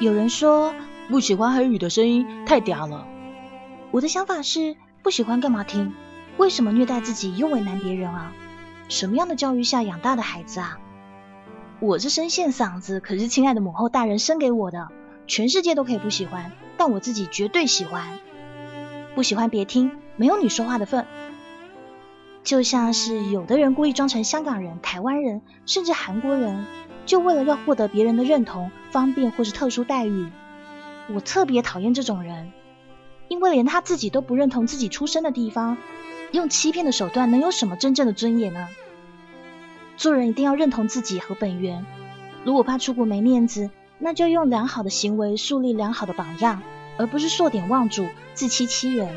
有人说不喜欢黑羽的声音太嗲了，我的想法是不喜欢干嘛听？为什么虐待自己又为难别人啊？什么样的教育下养大的孩子啊？我这声线嗓子可是亲爱的母后大人生给我的，全世界都可以不喜欢，但我自己绝对喜欢。不喜欢别听，没有你说话的份。就像是有的人故意装成香港人、台湾人，甚至韩国人，就为了要获得别人的认同、方便或是特殊待遇。我特别讨厌这种人，因为连他自己都不认同自己出生的地方，用欺骗的手段能有什么真正的尊严呢？做人一定要认同自己和本源。如果怕出国没面子，那就用良好的行为树立良好的榜样，而不是硕典忘祖、自欺欺人。